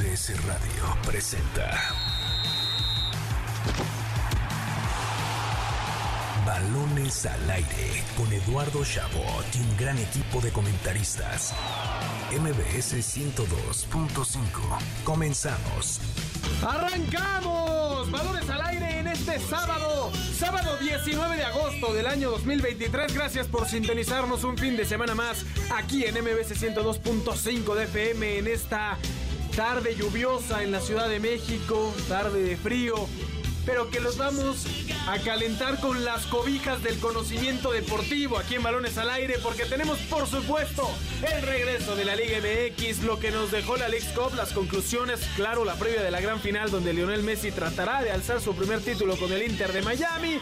MBS Radio presenta Balones al aire con Eduardo Chabot y un gran equipo de comentaristas. MBS 102.5. Comenzamos. ¡Arrancamos! Balones al aire en este sábado, sábado 19 de agosto del año 2023. Gracias por sintonizarnos un fin de semana más aquí en MBS 102.5 de FM en esta tarde lluviosa en la Ciudad de México, tarde de frío, pero que los vamos a calentar con las cobijas del conocimiento deportivo aquí en Balones al Aire, porque tenemos por supuesto el regreso de la Liga MX, lo que nos dejó la League Cup, las conclusiones, claro, la previa de la gran final donde Lionel Messi tratará de alzar su primer título con el Inter de Miami.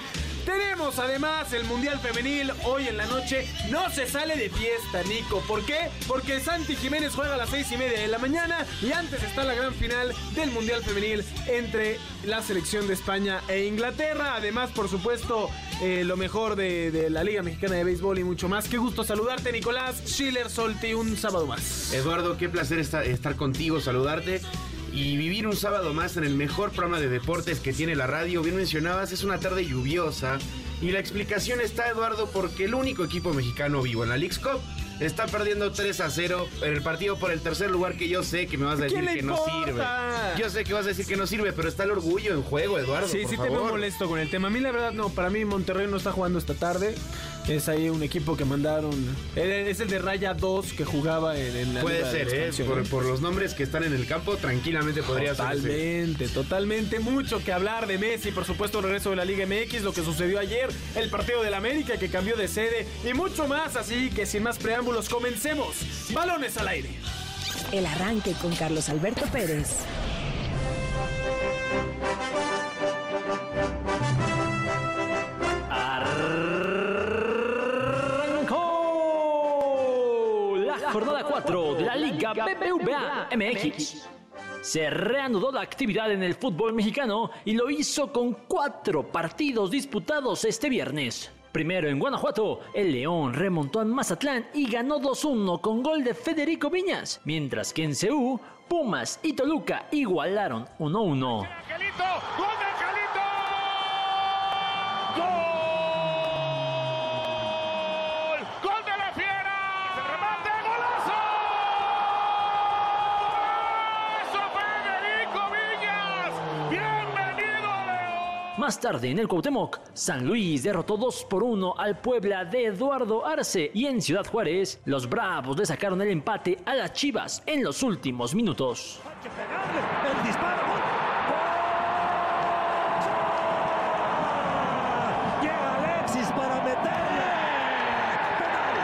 Tenemos además el Mundial Femenil hoy en la noche. No se sale de fiesta, Nico. ¿Por qué? Porque Santi Jiménez juega a las seis y media de la mañana y antes está la gran final del Mundial Femenil entre la selección de España e Inglaterra. Además, por supuesto, eh, lo mejor de, de, la Liga Mexicana de Béisbol y mucho más. Qué gusto saludarte, Nicolás Schiller Solti, un sábado más. Eduardo, qué placer estar, estar contigo, saludarte y vivir un sábado más en el mejor programa de deportes que tiene la radio. Bien mencionabas, es una tarde lluviosa. Y la explicación está, Eduardo, porque el único equipo mexicano vivo en la League's Cup está perdiendo 3 a 0 en el partido por el tercer lugar que yo sé que me vas a decir que importa? no sirve. Yo sé que vas a decir que no sirve, pero está el orgullo en juego, Eduardo. Sí, por sí favor. te veo molesto con el tema. A mí la verdad no, para mí Monterrey no está jugando esta tarde. Es ahí un equipo que mandaron. Es el de Raya 2 que jugaba en, en la Puede Liga de ser, ¿eh? Por, por los nombres que están en el campo, tranquilamente podría ser. Totalmente, totalmente. Mucho que hablar de Messi, por supuesto, el regreso de la Liga MX, lo que sucedió ayer, el partido del América que cambió de sede y mucho más. Así que sin más preámbulos, comencemos. Balones al aire. El arranque con Carlos Alberto Pérez. Arrancó la jornada 4 de la Liga BBVA MX. Se reanudó la actividad en el fútbol mexicano y lo hizo con cuatro partidos disputados este viernes. Primero en Guanajuato, el León remontó a Mazatlán y ganó 2-1 con gol de Federico Viñas, mientras que en Ceú, Pumas y Toluca igualaron 1-1. Angelito, gol de Angelito. Gol, gol de la fiera. Se remate, golazo. Eso Federico Villas. Bienvenido León. Más tarde en el Cuauhtémoc, San Luis derrotó 2 por 1 al Puebla de Eduardo Arce y en Ciudad Juárez, los Bravos le sacaron el empate a las Chivas en los últimos minutos. El disparo. Llega Alexis para meterle. Penal.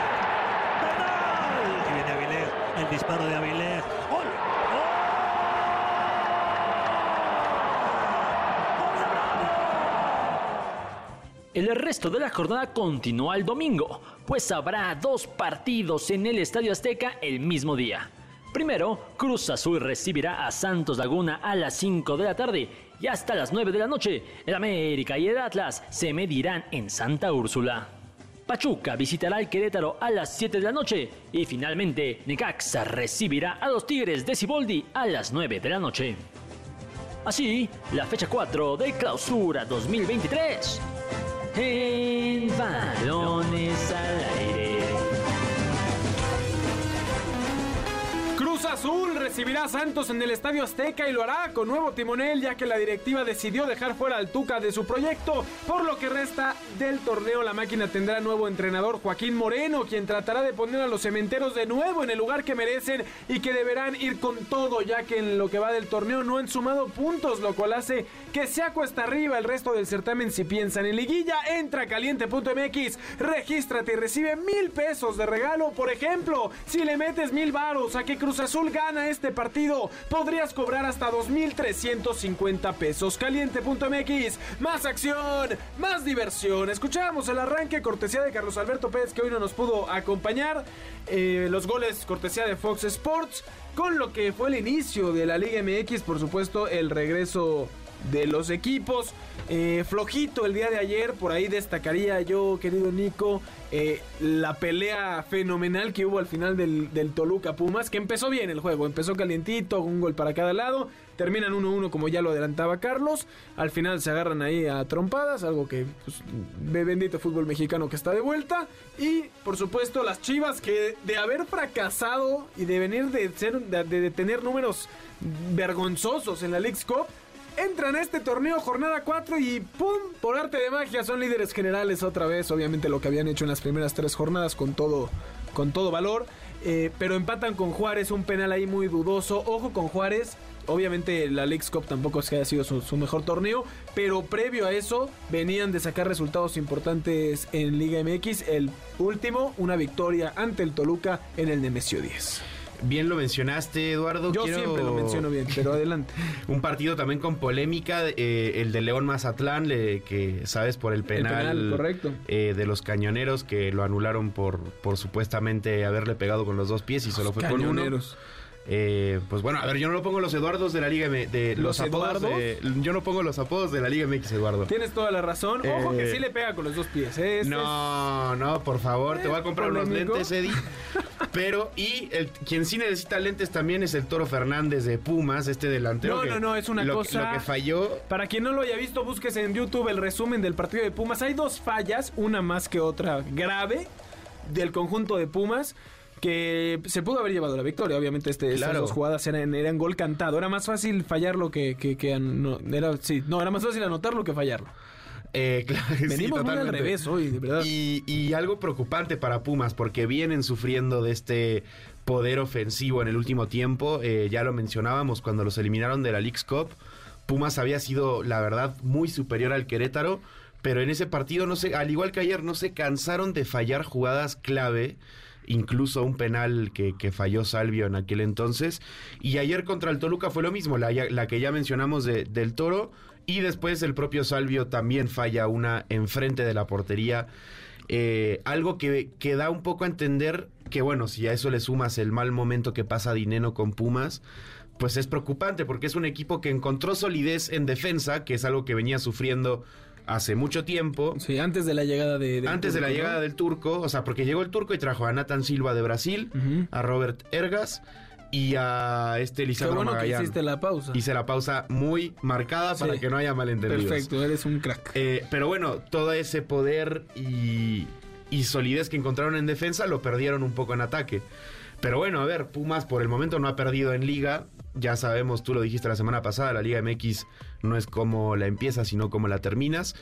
Penal. Y viene Avilés. El disparo de Avilés. ¡Gol! El resto de la jornada continúa el domingo, pues habrá dos partidos en el Estadio Azteca el mismo día. Primero, Cruz Azul recibirá a Santos Laguna a las 5 de la tarde y hasta las 9 de la noche, el América y el Atlas se medirán en Santa Úrsula. Pachuca visitará al Querétaro a las 7 de la noche y finalmente Necaxa recibirá a los Tigres de Ciboldi a las 9 de la noche. Así, la fecha 4 de Clausura 2023. En balones al aire. Azul recibirá a Santos en el Estadio Azteca y lo hará con nuevo timonel ya que la directiva decidió dejar fuera al Tuca de su proyecto. Por lo que resta del torneo la máquina tendrá nuevo entrenador Joaquín Moreno quien tratará de poner a los cementeros de nuevo en el lugar que merecen y que deberán ir con todo ya que en lo que va del torneo no han sumado puntos lo cual hace que sea cuesta arriba el resto del certamen si piensan en liguilla. Entra caliente.mx, regístrate y recibe mil pesos de regalo. Por ejemplo, si le metes mil varos a que Cruz gana este partido, podrías cobrar hasta 2.350 pesos. Caliente.mx, más acción, más diversión. Escuchamos el arranque cortesía de Carlos Alberto Pérez que hoy no nos pudo acompañar. Eh, los goles cortesía de Fox Sports. Con lo que fue el inicio de la Liga MX, por supuesto, el regreso de los equipos. Eh, flojito el día de ayer, por ahí destacaría yo, querido Nico, eh, la pelea fenomenal que hubo al final del, del, Toluca Pumas, que empezó bien el juego, empezó calientito, un gol para cada lado, terminan 1-1 como ya lo adelantaba Carlos, al final se agarran ahí a trompadas, algo que pues, bendito fútbol mexicano que está de vuelta, y por supuesto las Chivas que de haber fracasado y de venir de, ser, de, de tener números vergonzosos en la League's Cup, entran a este torneo jornada 4 y ¡pum! Por arte de magia son líderes generales otra vez. Obviamente lo que habían hecho en las primeras tres jornadas con todo, con todo valor. Eh, pero empatan con Juárez, un penal ahí muy dudoso. Ojo con Juárez. Obviamente la League's Cup tampoco es que haya sido su, su, mejor torneo, pero previo a eso venían de sacar resultados importantes en Liga MX. El último, una victoria ante el Toluca en el Nemesio 10. Bien lo mencionaste, Eduardo. Yo Quiero... siempre lo menciono bien, pero adelante. Un partido también con polémica, eh, el de León Mazatlán, le, que sabes por el penal, el penal correcto. Eh, de los cañoneros que lo anularon por, por supuestamente haberle pegado con los dos pies y solo fue cañoneros. con uno. Eh, pues bueno, a ver, yo no lo pongo los Eduardos de la Liga M, de los, los apodos de, yo no pongo los apodos de la Liga MX, Eduardo. Tienes toda la razón. Ojo Eh, que sí le pega con los dos pies. ¿eh? Este No, no, por favor, te voy a comprar unos lentes, Eddie. Pero, y el, quien sí necesita lentes también es el Toro Fernández de Pumas, este delantero. No, que no, no, es una lo, cosa- Lo que falló. Para quien no lo haya visto, búsquese en YouTube el resumen del partido de Pumas. Hay dos fallas, una más que otra grave del conjunto de Pumas. Que se pudo haber llevado la victoria. Obviamente, este, estas dos jugadas eran, eran gol cantado. Era más fácil fallarlo que. que, no, era, sí, no, era más fácil anotarlo que fallarlo. Eh, claro, sí, Venimos muy al revés hoy, de verdad. Y, y algo preocupante para Pumas, porque vienen sufriendo de este poder ofensivo en el último tiempo. Eh, ya lo mencionábamos cuando los eliminaron de la League's Cup. Pumas había sido, la verdad, muy superior al Querétaro. Pero en ese partido, no sé, al igual que ayer, no se cansaron de fallar jugadas clave. Incluso un penal que, que falló Salvio en aquel entonces. Y ayer contra el Toluca fue lo mismo, la, que ya mencionamos de- del Toro. Y después el propio Salvio también falla una enfrente de la portería. Eh, algo que, que da un poco a entender que, bueno, si a eso le sumas el mal momento que pasa Dineno con Pumas, pues es preocupante porque es un equipo que encontró solidez en defensa, que es algo que venía sufriendo hace mucho tiempo. Sí, antes de la llegada de. Antes de la llegada del turco, o sea, porque llegó el turco y trajo a Nathan Silva de Brasil, a Robert Ergas y a este Lisandro bueno que hiciste la pausa. Hice la pausa muy marcada para que no haya malentendidos. Perfecto, eres un crack. Eh, pero bueno, todo ese poder y, y solidez que encontraron en defensa lo perdieron un poco en ataque. Pero bueno, a ver, Pumas por el momento no ha perdido en liga. Ya sabemos, tú lo dijiste la semana pasada, la Liga MX no es como la empiezas, sino como la terminas.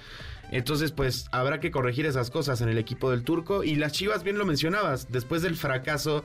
Entonces, pues habrá que corregir esas cosas en el equipo del turco. Y las Chivas, bien lo mencionabas, después del fracaso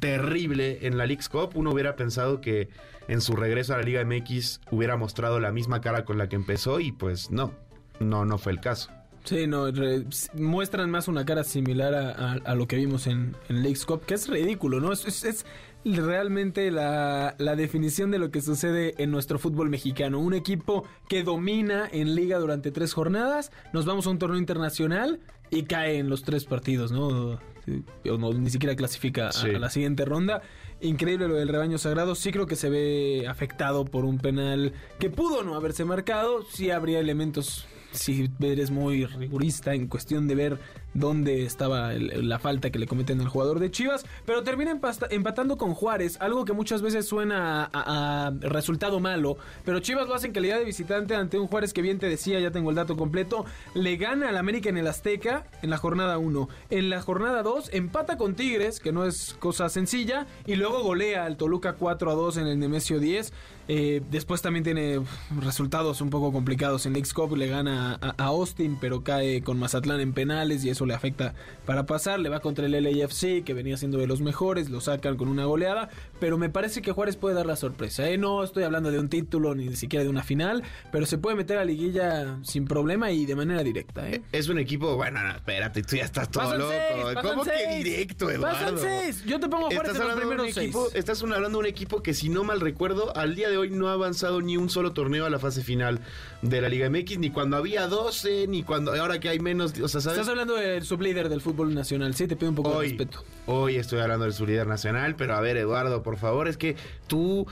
terrible en la League's Cup, uno hubiera pensado que en su regreso a la Liga MX hubiera mostrado la misma cara con la que empezó y pues no, no, no fue el caso. Sí, no, re- muestran más una cara similar a, a- a lo que vimos en, en League's Cup, que es ridículo, ¿no? Es, es- es realmente la, la definición de lo que sucede en nuestro fútbol mexicano. Un equipo que domina en liga durante tres jornadas, nos vamos a un torneo internacional y cae en los tres partidos, ¿no? Sí, o no, ni siquiera clasifica a- Sí. a la siguiente ronda. Increíble lo del rebaño sagrado. Sí creo que se ve afectado por un penal que pudo no haberse marcado. Sí habría elementos, si eres muy rigurista en cuestión de ver dónde estaba la falta que le cometen al jugador de Chivas. Pero termina empatando con Juárez, algo que muchas veces suena a, resultado malo. Pero Chivas lo hace en calidad de visitante ante un Juárez que bien te decía, ya tengo el dato completo. Le gana al América en el Azteca en la jornada 1. En la jornada 2 empata con Tigres, que no es cosa sencilla. Y luego golea al Toluca 4 a 2 en el Nemesio 10. Eh, después también tiene resultados un poco complicados en League's Cup. Le gana a Austin, pero cae con Mazatlán en penales y eso le afecta para pasar. Le va contra el LAFC, que venía siendo de los mejores. Lo sacan con una goleada. Pero me parece que Juárez puede dar la sorpresa. ¿eh? No estoy hablando de un título ni siquiera de una final. Pero se puede meter a liguilla sin problema y de manera directa. ¿eh? Es un equipo, bueno, no, espérate, tú ya estás todo Pasan loco. seis, ¿Cómo que directo, Eduardo? Pasan seis. Yo te pongo Juárez Estás en los hablando, de un primeros seis. equipo, estás hablando de un equipo que, si no mal recuerdo, al día de hoy no ha avanzado ni un solo torneo a la fase final de la Liga MX, ni cuando había 12, ni cuando ahora que hay menos. O sea, ¿sabes? Estás hablando de el sublíder del fútbol nacional. Sí, te pido un poco de respeto. hoy estoy hablando del su líder nacional, pero a ver, Eduardo, por favor, es que tú,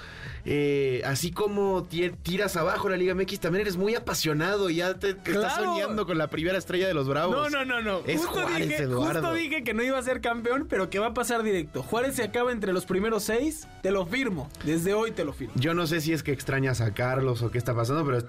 eh, así como ti- tiras abajo la Liga MX, también eres muy apasionado y ya te, te estás soñando con la primera estrella de los Bravos. No, no, no, no. Es justo, Juárez, dije, Eduardo. justo dije que no iba a ser campeón, pero que va a pasar directo. Juárez se acaba entre los primeros seis. Te lo firmo. Desde hoy te lo firmo. Yo no sé si es que extrañas a Carlos o qué está pasando, pero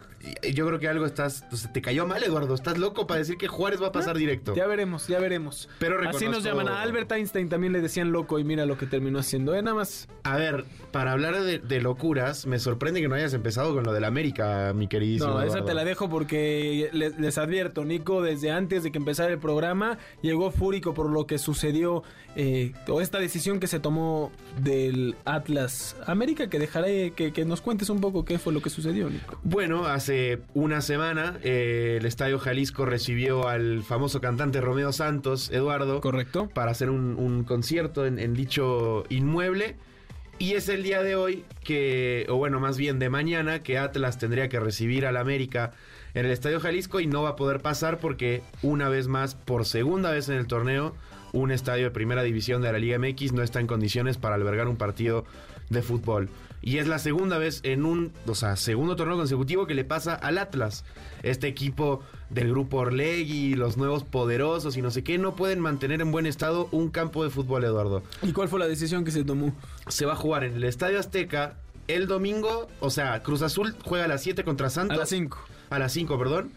yo creo que algo estás. o sea, te cayó mal, Eduardo. Estás loco para decir que Juárez va a pasar directo. Ya veremos, ya veremos. Pero Así nos llaman. A Albert Einstein también le decían loco y mira lo que terminó haciendo. Eh, nada más. A ver, para hablar de, de locuras, me sorprende que no hayas empezado con lo del América, mi queridísimo. No, esa te la dejo porque les, les advierto, Nico, desde antes de que empezara el programa, llegó fúrico por lo que sucedió, eh, o esta decisión que se tomó del Atlas América, que dejaré que, que nos cuentes un poco qué fue lo que sucedió, Nico. Bueno, hace una semana eh, el Estadio Jalisco recibió al famoso cantante Romeo Santos, Eduardo, ¿Correcto? para hacer un, un concierto en, en dicho inmueble. Y es el día de hoy que, o bueno, más bien de mañana, que Atlas tendría que recibir al América en el Estadio Jalisco y no va a poder pasar porque una vez más, por segunda vez en el torneo, un estadio de primera división de la Liga MX no está en condiciones para albergar un partido de fútbol. Y es la segunda vez en un, o sea, segundo torneo consecutivo que le pasa al Atlas. Este equipo del grupo Orlegui, los nuevos poderosos y no sé qué, no pueden mantener en buen estado un campo de fútbol, Eduardo. ¿Y cuál fue la decisión que se tomó? Se va a jugar en el Estadio Azteca el domingo, o sea, Cruz Azul juega a las 7 contra Santos. A las 5. A las 5, perdón.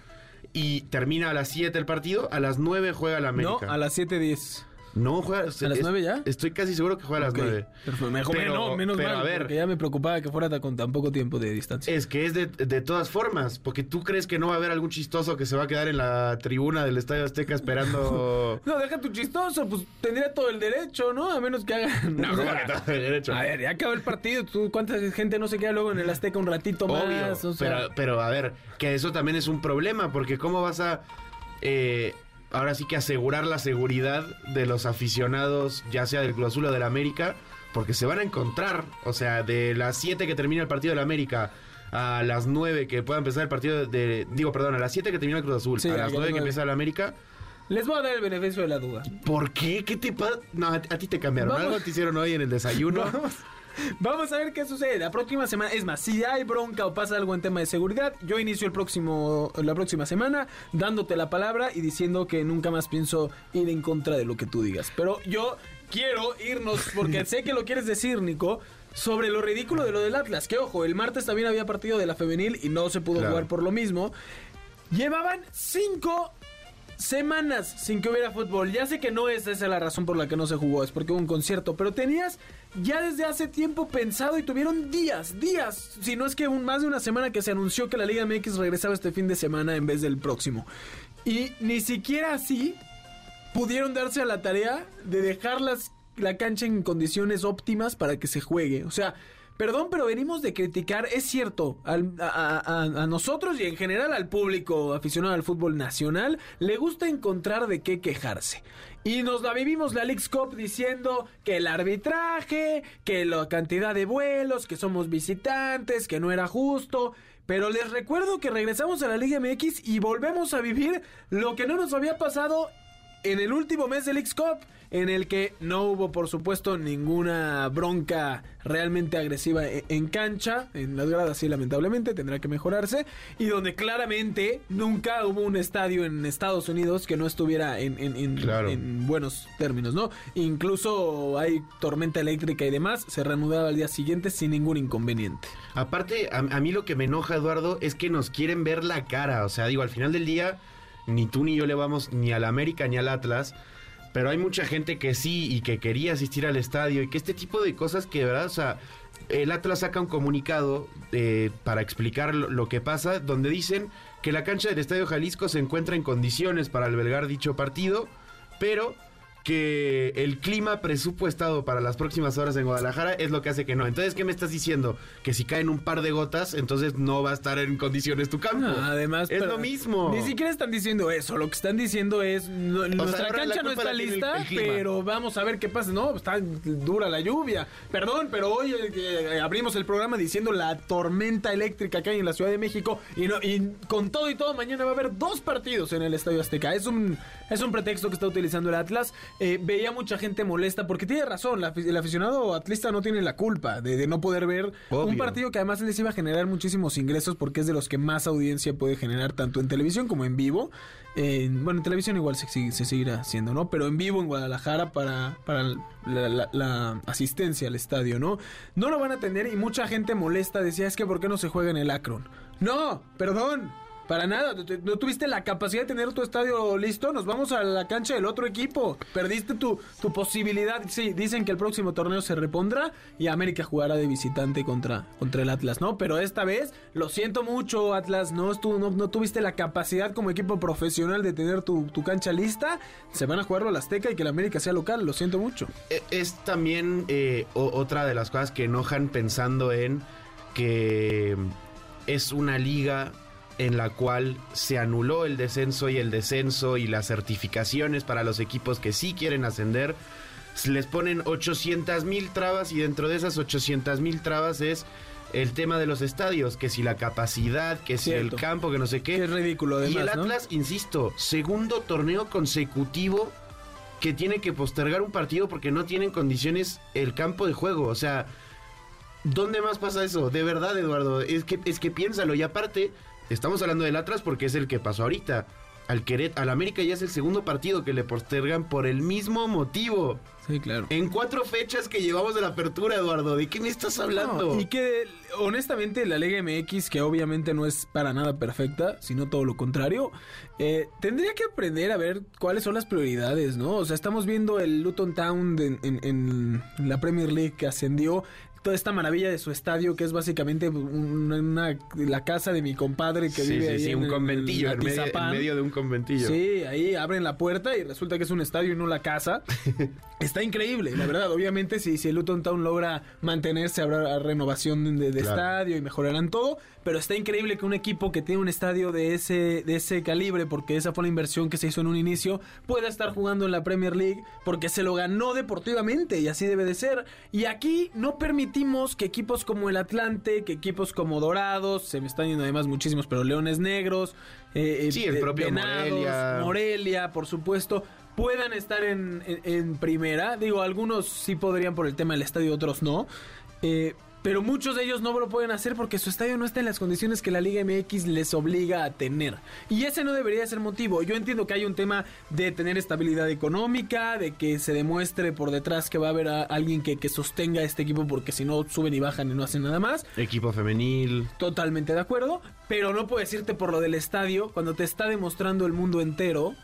Y termina a las 7 el partido, a las 9 juega la No, América. a las 7.10. No, juega. ¿A las nueve ya? Estoy casi seguro que juega a las Ok. 9. Perfecto. Mejor, Pero- no, menos pero mal, a ver. porque ya me preocupaba que fuera con tan poco tiempo de distancia. Es que es de, de todas formas, porque tú crees que no va a haber algún chistoso que se va a quedar en la tribuna del Estadio Azteca esperando. No, deja tu chistoso, pues tendría todo el derecho, ¿no? A menos que hagan... no, o ¿cómo sea, que todo el derecho? A ver, ya acabó el partido. ¿Tú, ¿Cuánta gente no se queda luego en el Azteca un ratito Obvio, más? O sea, pero, pero a ver, que eso también es un problema, porque ¿cómo vas a eh, ahora sí que asegurar la seguridad de los aficionados, ya sea del Cruz Azul o del América? Porque se van a encontrar, o sea, de las 7 que termina el partido del América a las 9 que pueda empezar el partido de... Digo, perdón, a las 7 que termina el Cruz Azul, Sí, a las las 9 que empieza el América. les voy a dar el beneficio de la duda. ¿Por qué? ¿Qué te pasa? No, a, a ti te cambiaron. Vamos. ¿Algo te hicieron hoy en el desayuno? Vamos, vamos a ver qué sucede. La próxima semana, es más, si hay bronca o pasa algo en tema de seguridad, yo inicio el próximo, la próxima semana dándote la palabra y diciendo que nunca más pienso ir en contra de lo que tú digas. Pero yo quiero irnos, porque sé que lo quieres decir, Nico. Sobre lo ridículo de lo del Atlas, que ojo, el martes también había partido de la femenil y no se pudo Claro. jugar por lo mismo. Llevaban cinco semanas sin que hubiera fútbol. Ya sé que no es esa la razón por la que no se jugó, es porque hubo un concierto, pero tenías ya desde hace tiempo pensado y tuvieron días, días, si no es que un, más de una semana que se anunció que la Liga MX regresaba este fin de semana en vez del próximo. Y ni siquiera así pudieron darse a la tarea de dejar las- la cancha en condiciones óptimas para que se juegue. O sea, perdón, pero venimos de criticar, es cierto, al- a, a- nosotros y en general al público aficionado al fútbol nacional, le gusta encontrar de qué quejarse. Y nos la vivimos la Leagues Cup diciendo que el arbitraje, que la cantidad de vuelos, que somos visitantes, que no era justo. Pero les recuerdo que regresamos a la Liga MX y volvemos a vivir lo que no nos había pasado en el último mes del X-Cup, en el que no hubo, por supuesto, ninguna bronca realmente agresiva e- en cancha, en las gradas sí, lamentablemente, tendrá que mejorarse, y donde claramente nunca hubo un estadio en Estados Unidos que no estuviera en, en- en- Claro. en buenos términos, ¿no? Incluso hay tormenta eléctrica y demás, se reanudaba al día siguiente sin ningún inconveniente. Aparte, a, a mí lo que me enoja, Eduardo, es que nos quieren ver la cara. O sea, digo, al final del día, ni tú ni yo le vamos ni al América ni al Atlas. Pero hay mucha gente que sí y que quería asistir al estadio y que este tipo de cosas que, de verdad, o sea, el Atlas saca un comunicado eh, para explicar lo, lo que pasa, donde dicen que la cancha del Estadio Jalisco se encuentra en condiciones para albergar dicho partido, pero que el clima presupuestado para las próximas horas en Guadalajara es lo que hace que no. Entonces, ¿qué me estás diciendo? Que si caen un par de gotas, entonces no va a estar en condiciones tu campo. No, además, es lo mismo. Ni siquiera están diciendo eso. Lo que están diciendo es: no- nuestra cancha no está el- lista, el pero vamos a ver qué pasa. No, está dura la lluvia. Perdón, pero hoy eh, que abrimos el programa diciendo la tormenta eléctrica que hay en la Ciudad de México. Y, no, y con todo y todo, mañana va a haber dos partidos en el Estadio Azteca. Es un, es un pretexto que está utilizando el Atlas. Eh, veía mucha gente molesta porque tiene razón. la el aficionado atlista no tiene la culpa de, de no poder ver un partido que además les iba a generar muchísimos ingresos porque es de los que más audiencia puede generar tanto en televisión como en vivo. En- bueno, en televisión igual se, se seguirá haciendo, ¿no? Pero en vivo en Guadalajara para, para la, la- la asistencia al estadio, ¿no? No lo van a tener y mucha gente molesta decía, es que ¿por qué no se juega en el Akron? No, perdón. Para nada, no tuviste la capacidad de tener tu estadio listo, nos vamos a la cancha del otro equipo. Perdiste tu, tu posibilidad. Sí, dicen que el próximo torneo se repondrá y América jugará de visitante contra, contra el Atlas, ¿no? Pero esta vez, lo siento mucho, Atlas, no, estu- no, no tuviste la capacidad como equipo profesional de tener tu, tu cancha lista. Se van a jugarlo al Azteca y que el América sea local, lo siento mucho. E- Es también eh, otra de las cosas que enojan pensando en que es una liga en la cual se anuló el descenso y el descenso y las certificaciones para los equipos que sí quieren ascender. Les ponen 800 mil trabas y dentro de esas 800 mil trabas es el tema de los estadios, que si la capacidad, que si el campo, que no sé qué. Es ridículo, Y además, el ¿no? Atlas, insisto, segundo torneo consecutivo que tiene que postergar un partido porque no tienen condiciones el campo de juego. O sea, ¿dónde más pasa eso? De verdad, Eduardo. Es que, es que piénsalo. Y aparte, estamos hablando del Atlas porque es el que pasó ahorita. Al Queret, al América ya es el segundo partido que le postergan por el mismo motivo. Sí, claro. En cuatro fechas que llevamos de la apertura, Eduardo. ¿De qué me estás hablando? No, y que honestamente la Liga MX, que obviamente no es para nada perfecta, sino todo lo contrario, eh, tendría que aprender a ver cuáles son las prioridades, ¿no? O sea, estamos viendo el Luton Town en la Premier League que ascendió. Toda esta maravilla de su estadio, que es básicamente una, una- la casa de mi compadre que sí, vive sí, ahí sí, en, un en conventillo, en, medio, en Atizapán. medio de un conventillo. Sí, ahí abren la puerta y resulta que es un estadio y no la casa. Está increíble, la verdad. Obviamente, si, si el Luton Town logra mantenerse, habrá renovación de, de Claro. estadio y mejorarán todo. Pero está increíble que un equipo que tiene un estadio de ese, de ese calibre, porque esa fue la inversión que se hizo en un inicio, pueda estar jugando en la Premier League porque se lo ganó deportivamente y así debe de ser. Y aquí no permitimos que equipos como el Atlante, que equipos como Dorados, se me están yendo además muchísimos, pero Leones Negros, eh, Sí, el eh, propio Venados, Morelia. Morelia, por supuesto, puedan estar en, en- en primera. Digo, algunos sí podrían por el tema del estadio, otros no. Eh, pero muchos de ellos no lo pueden hacer porque su estadio no está en las condiciones que la Liga MX les obliga a tener. Y ese no debería ser motivo. Yo entiendo que hay un tema de tener estabilidad económica, de que se demuestre por detrás que va a haber a alguien que, que sostenga este equipo porque si no suben y bajan y no hacen nada más. Equipo femenil. Totalmente de acuerdo, pero no puedes irte por lo del estadio cuando te está demostrando el mundo entero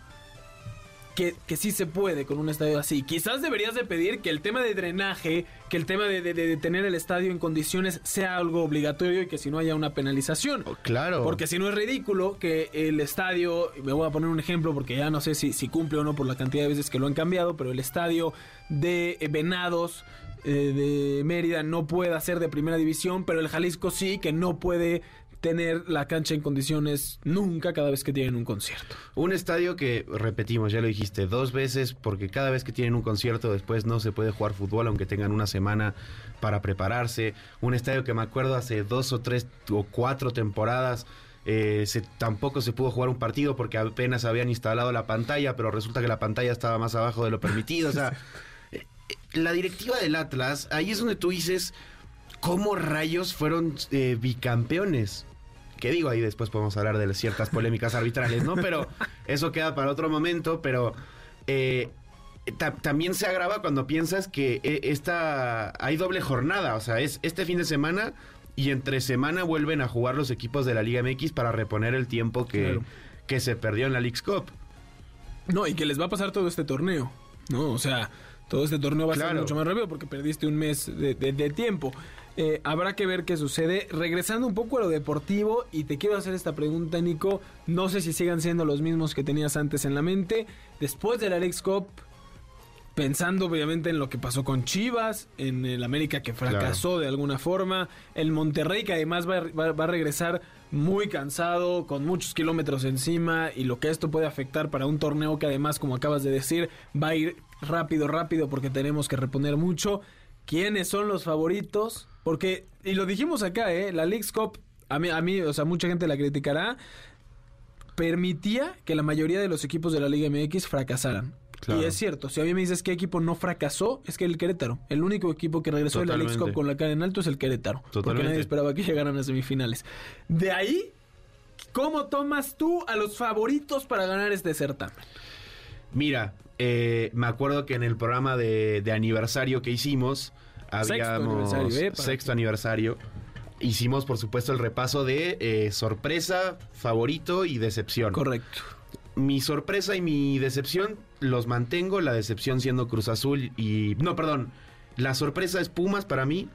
que, que sí se puede con un estadio así. Quizás deberías de pedir que el tema de drenaje, que el tema de, de- de tener el estadio en condiciones sea algo obligatorio y que si no haya una penalización. Oh, claro. Porque si no es ridículo que el estadio, me voy a poner un ejemplo porque ya no sé si, si cumple o no por la cantidad de veces que lo han cambiado, pero el estadio de eh, Venados eh, de Mérida no pueda ser de primera división, pero el Jalisco sí, que no puede tener la cancha en condiciones nunca cada vez que tienen un concierto. Un estadio que, repetimos, ya lo dijiste, dos veces, porque cada vez que tienen un concierto después no se puede jugar fútbol, aunque tengan una semana para prepararse. Un estadio que me acuerdo hace dos o tres o cuatro temporadas. eh, se, tampoco se pudo jugar un partido porque apenas habían instalado la pantalla, pero resulta que la pantalla estaba más abajo de lo permitido. O sea, eh, eh, la directiva del Atlas, ahí es donde tú dices, ¿cómo rayos fueron eh, bicampeones? Que digo, ahí después podemos hablar de ciertas polémicas arbitrales, ¿no? Pero eso queda para otro momento, pero eh, ta- también se agrava cuando piensas que eh, esta hay doble jornada, o sea, es este fin de semana y entre semana vuelven a jugar los equipos de la Liga MX para reponer el tiempo que, Claro. que se perdió en la League's Cup. No, y que les va a pasar todo este torneo, ¿no? O sea, todo este torneo va a ser mucho más rápido porque perdiste un mes de, de- de tiempo. Eh, habrá que ver qué sucede. Regresando un poco a lo deportivo, y te quiero hacer esta pregunta, Nico. No sé si sigan siendo los mismos que tenías antes en la mente. Después de la Alex Cup, pensando obviamente en lo que pasó con Chivas, en el América que fracasó de alguna forma, el Monterrey que además va, va- va a regresar muy cansado, con muchos kilómetros encima y lo que esto puede afectar para un torneo que además, como acabas de decir, va a ir rápido, rápido porque tenemos que reponer mucho. ¿Quiénes son los favoritos? Porque, y lo dijimos acá, ¿eh? La League's Cup, a mí, a mí, o sea, mucha gente la criticará, permitía que la mayoría de los equipos de la Liga MX fracasaran. Claro. Y es cierto, si a mí me dices qué equipo no fracasó, es que el Querétaro. El único equipo que regresó de la League's Cup con la cara en alto es el Querétaro. Porque Totalmente. nadie esperaba que llegaran a semifinales. De ahí, ¿cómo tomas tú a los favoritos para ganar este certamen? Mira, eh, me acuerdo que en el programa de, de aniversario que hicimos, Sexto habíamos aniversario, ¿eh? Para- sexto aniversario, hicimos por supuesto el repaso de eh, sorpresa, favorito y decepción. Correcto. Mi sorpresa y mi decepción los mantengo, la decepción siendo Cruz Azul y... No, perdón, la sorpresa es Pumas para mí,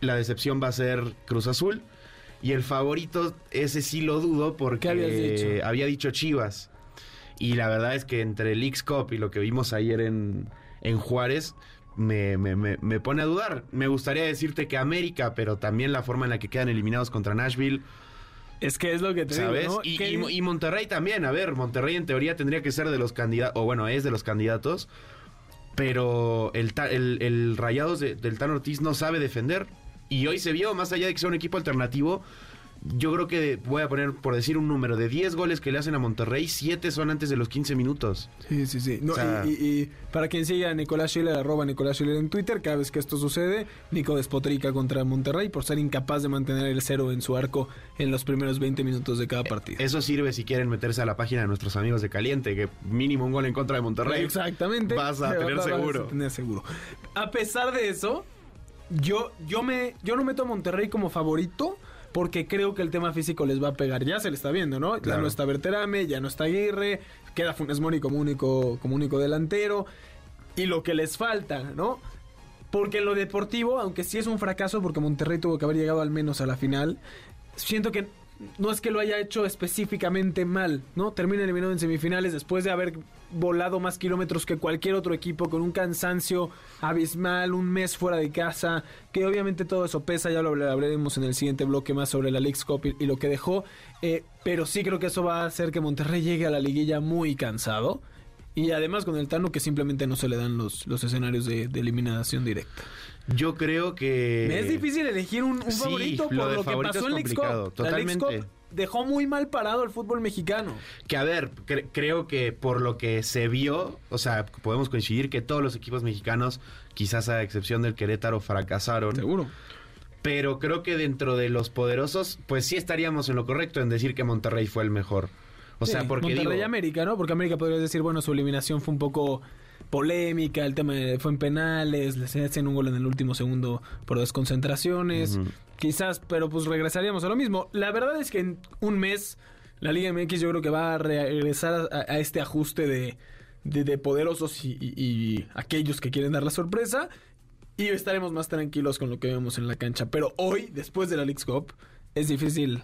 la decepción va a ser Cruz Azul y el favorito ese sí lo dudo porque había dicho Chivas. Y la verdad es que entre el X Cup y lo que vimos ayer en, en Juárez, me, me- me- me pone a dudar. Me gustaría decirte que América, pero también la forma en la que quedan eliminados contra Nashville, Es que es lo que te ¿sabes? digo, ¿no? y, ¿Qué- y- y Monterrey también. A ver, Monterrey en teoría tendría que ser de los candidatos, o bueno, es de los candidatos, pero el, el, el Rayados de- del Tan Ortiz no sabe defender. Y hoy se vio, más allá de que sea un equipo alternativo, yo creo que voy a poner, por decir un número, de 10 goles que le hacen a Monterrey, 7 son antes de los 15 minutos. Sí, sí, sí. No, O sea- y, y- y para quien siga a Nicolás Schiller, arroba Nicolás Schiller en Twitter, cada vez que esto sucede, Nico despotrica contra Monterrey por ser incapaz de mantener el cero en su arco en los primeros 20 minutos de cada partido. Eso sirve si quieren meterse a la página de nuestros amigos de Caliente, que mínimo un gol en contra de Monterrey. Exactamente. Vas a Vas- tener vas seguro. a tener seguro. A pesar de eso, yo, yo, me, yo no meto a Monterrey como favorito porque creo que el tema físico les va a pegar. Ya se le está viendo, ¿no? Ya no está Berterame, ya no está Aguirre, queda Funes Mori como único, como único delantero. Y lo que les falta, ¿no? Porque en lo deportivo, aunque sí es un fracaso, porque Monterrey tuvo que haber llegado al menos a la final, siento que no es que lo haya hecho específicamente mal, ¿no? Termina eliminado en semifinales después de haber volado más kilómetros que cualquier otro equipo con un cansancio abismal, un mes fuera de casa, que obviamente todo eso pesa, ya lo habl- hablaremos en el siguiente bloque más sobre la League's Cup y, lo que dejó, eh, pero sí creo que eso va a hacer que Monterrey llegue a la liguilla muy cansado. Y además con el Tano que simplemente no se le dan los, los escenarios de eliminación directa. Yo creo que... Me es difícil elegir un, un sí, favorito por lo, que pasó en complicado, Cup. La totalmente. Cup dejó muy mal parado el fútbol mexicano. Que a ver, cre- creo que por lo que se vio, o sea, podemos coincidir que todos los equipos mexicanos, quizás a excepción del Querétaro, fracasaron. Seguro. Pero creo que dentro de los poderosos, pues sí estaríamos en lo correcto en decir que Monterrey fue el mejor. O sea, Sí, porque Monterrey digo, América, ¿no? Porque América podrías decir, bueno, su eliminación fue un poco polémica, el tema de- fue en penales, les hacen un gol en el último segundo por desconcentraciones, quizás, pero pues regresaríamos a lo mismo. La verdad es que en un mes la Liga MX yo creo que va a regresar a, a este ajuste de, de- de poderosos y, y- y aquellos que quieren dar la sorpresa y estaremos más tranquilos con lo que vemos en la cancha. Pero hoy, después de la League's Cup, es difícil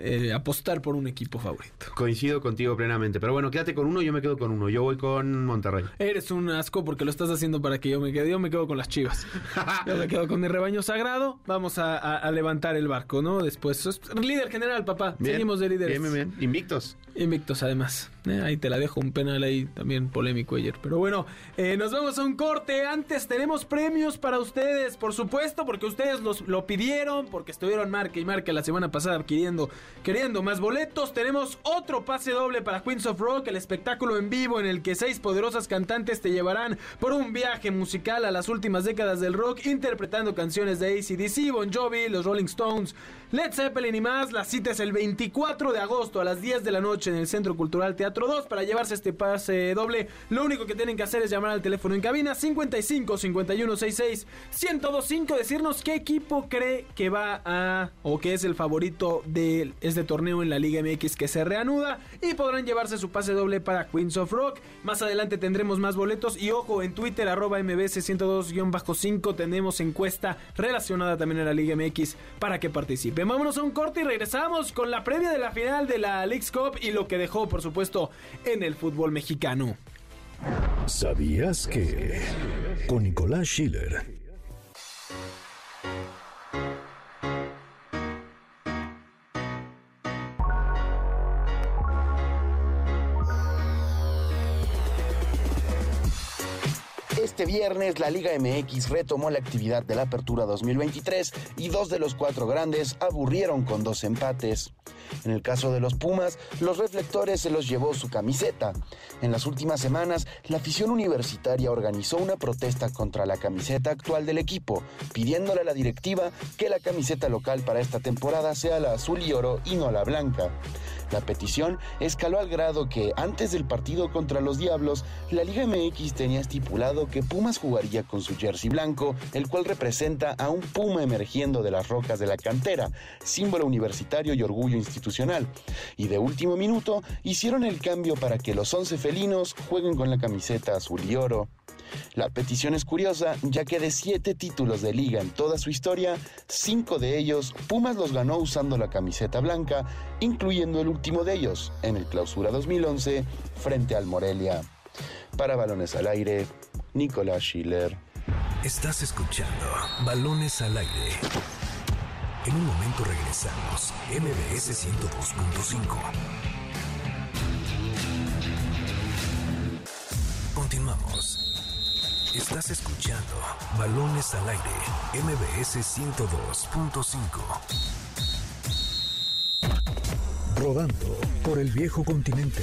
eh, apostar por un equipo favorito. coincido contigo plenamente. Pero bueno, quédate con uno, yo me quedo con uno. Yo voy con Monterrey. Eres un asco porque lo estás haciendo para que yo me quede. Yo me quedo con las chivas. Yo me quedo con mi rebaño sagrado. Vamos a, a- a levantar el barco, ¿no? Después. es- Líder general, papá. Bien, Seguimos de líderes. bien, bien, bien. Invictos. Invictos, además. Eh, ahí te la dejo. Un penal ahí también polémico ayer. Pero bueno, eh, nos vamos a un corte. Antes tenemos premios para ustedes, por supuesto, porque ustedes los, lo pidieron, porque estuvieron marca y marca la semana pasada adquiriendo, queriendo más boletos. Tenemos otro pase doble para Queens of Rock, el espectáculo en vivo en el que seis poderosas cantantes te llevarán por un viaje musical a las últimas décadas del rock, interpretando canciones de ACDC, Bon Jovi, los Rolling Stones, Led Zeppelin y más. La cita es el 24 de agosto a las 10 de la noche en el Centro Cultural Teatro 2. Para llevarse este pase doble, lo único que tienen que hacer es llamar al teléfono en cabina 55 51 66 1025, decirnos qué equipo cree que va a o que es el favorito de este torneo en la Liga MX que se reanuda y podrán llevarse su pase doble para Queens of Rock. Más adelante tendremos más boletos y ojo en Twitter arroba mbs 102-5 tenemos encuesta relacionada también a la Liga MX para que participen. Vámonos a un corte y regresamos con la previa de la final de la League's Cup y lo que dejó por supuesto en el fútbol mexicano. ¿Sabías que? Con Nicolás Schiller. Viernes la Liga MX retomó la actividad de la Apertura 2023 y dos de los cuatro grandes aburrieron con dos empates. En el caso de los Pumas, los reflectores se los llevó su camiseta. En las últimas semanas, la afición universitaria organizó una protesta contra la camiseta actual del equipo, pidiéndole a la directiva que la camiseta local para esta temporada sea la azul y oro y no la blanca. La petición escaló al grado que, antes del partido contra los Diablos, la Liga MX tenía estipulado que Pumas jugaría con su jersey blanco, el cual representa a un puma emergiendo de las rocas de la cantera, símbolo universitario y orgullo institucional. Y de último minuto hicieron el cambio para que los 11 felinos jueguen con la camiseta azul y oro. La petición es curiosa, ya que de siete títulos de liga en toda su historia, cinco de ellos Pumas los ganó usando la camiseta blanca, incluyendo el último de ellos, en el Clausura 2011, frente al Morelia. Para Balones al Aire, Nicolás Schiller. Estás escuchando Balones al Aire. En un momento regresamos. MBS 102.5. Estás escuchando Balones al Aire. MBS 102.5. Rodando por el viejo continente.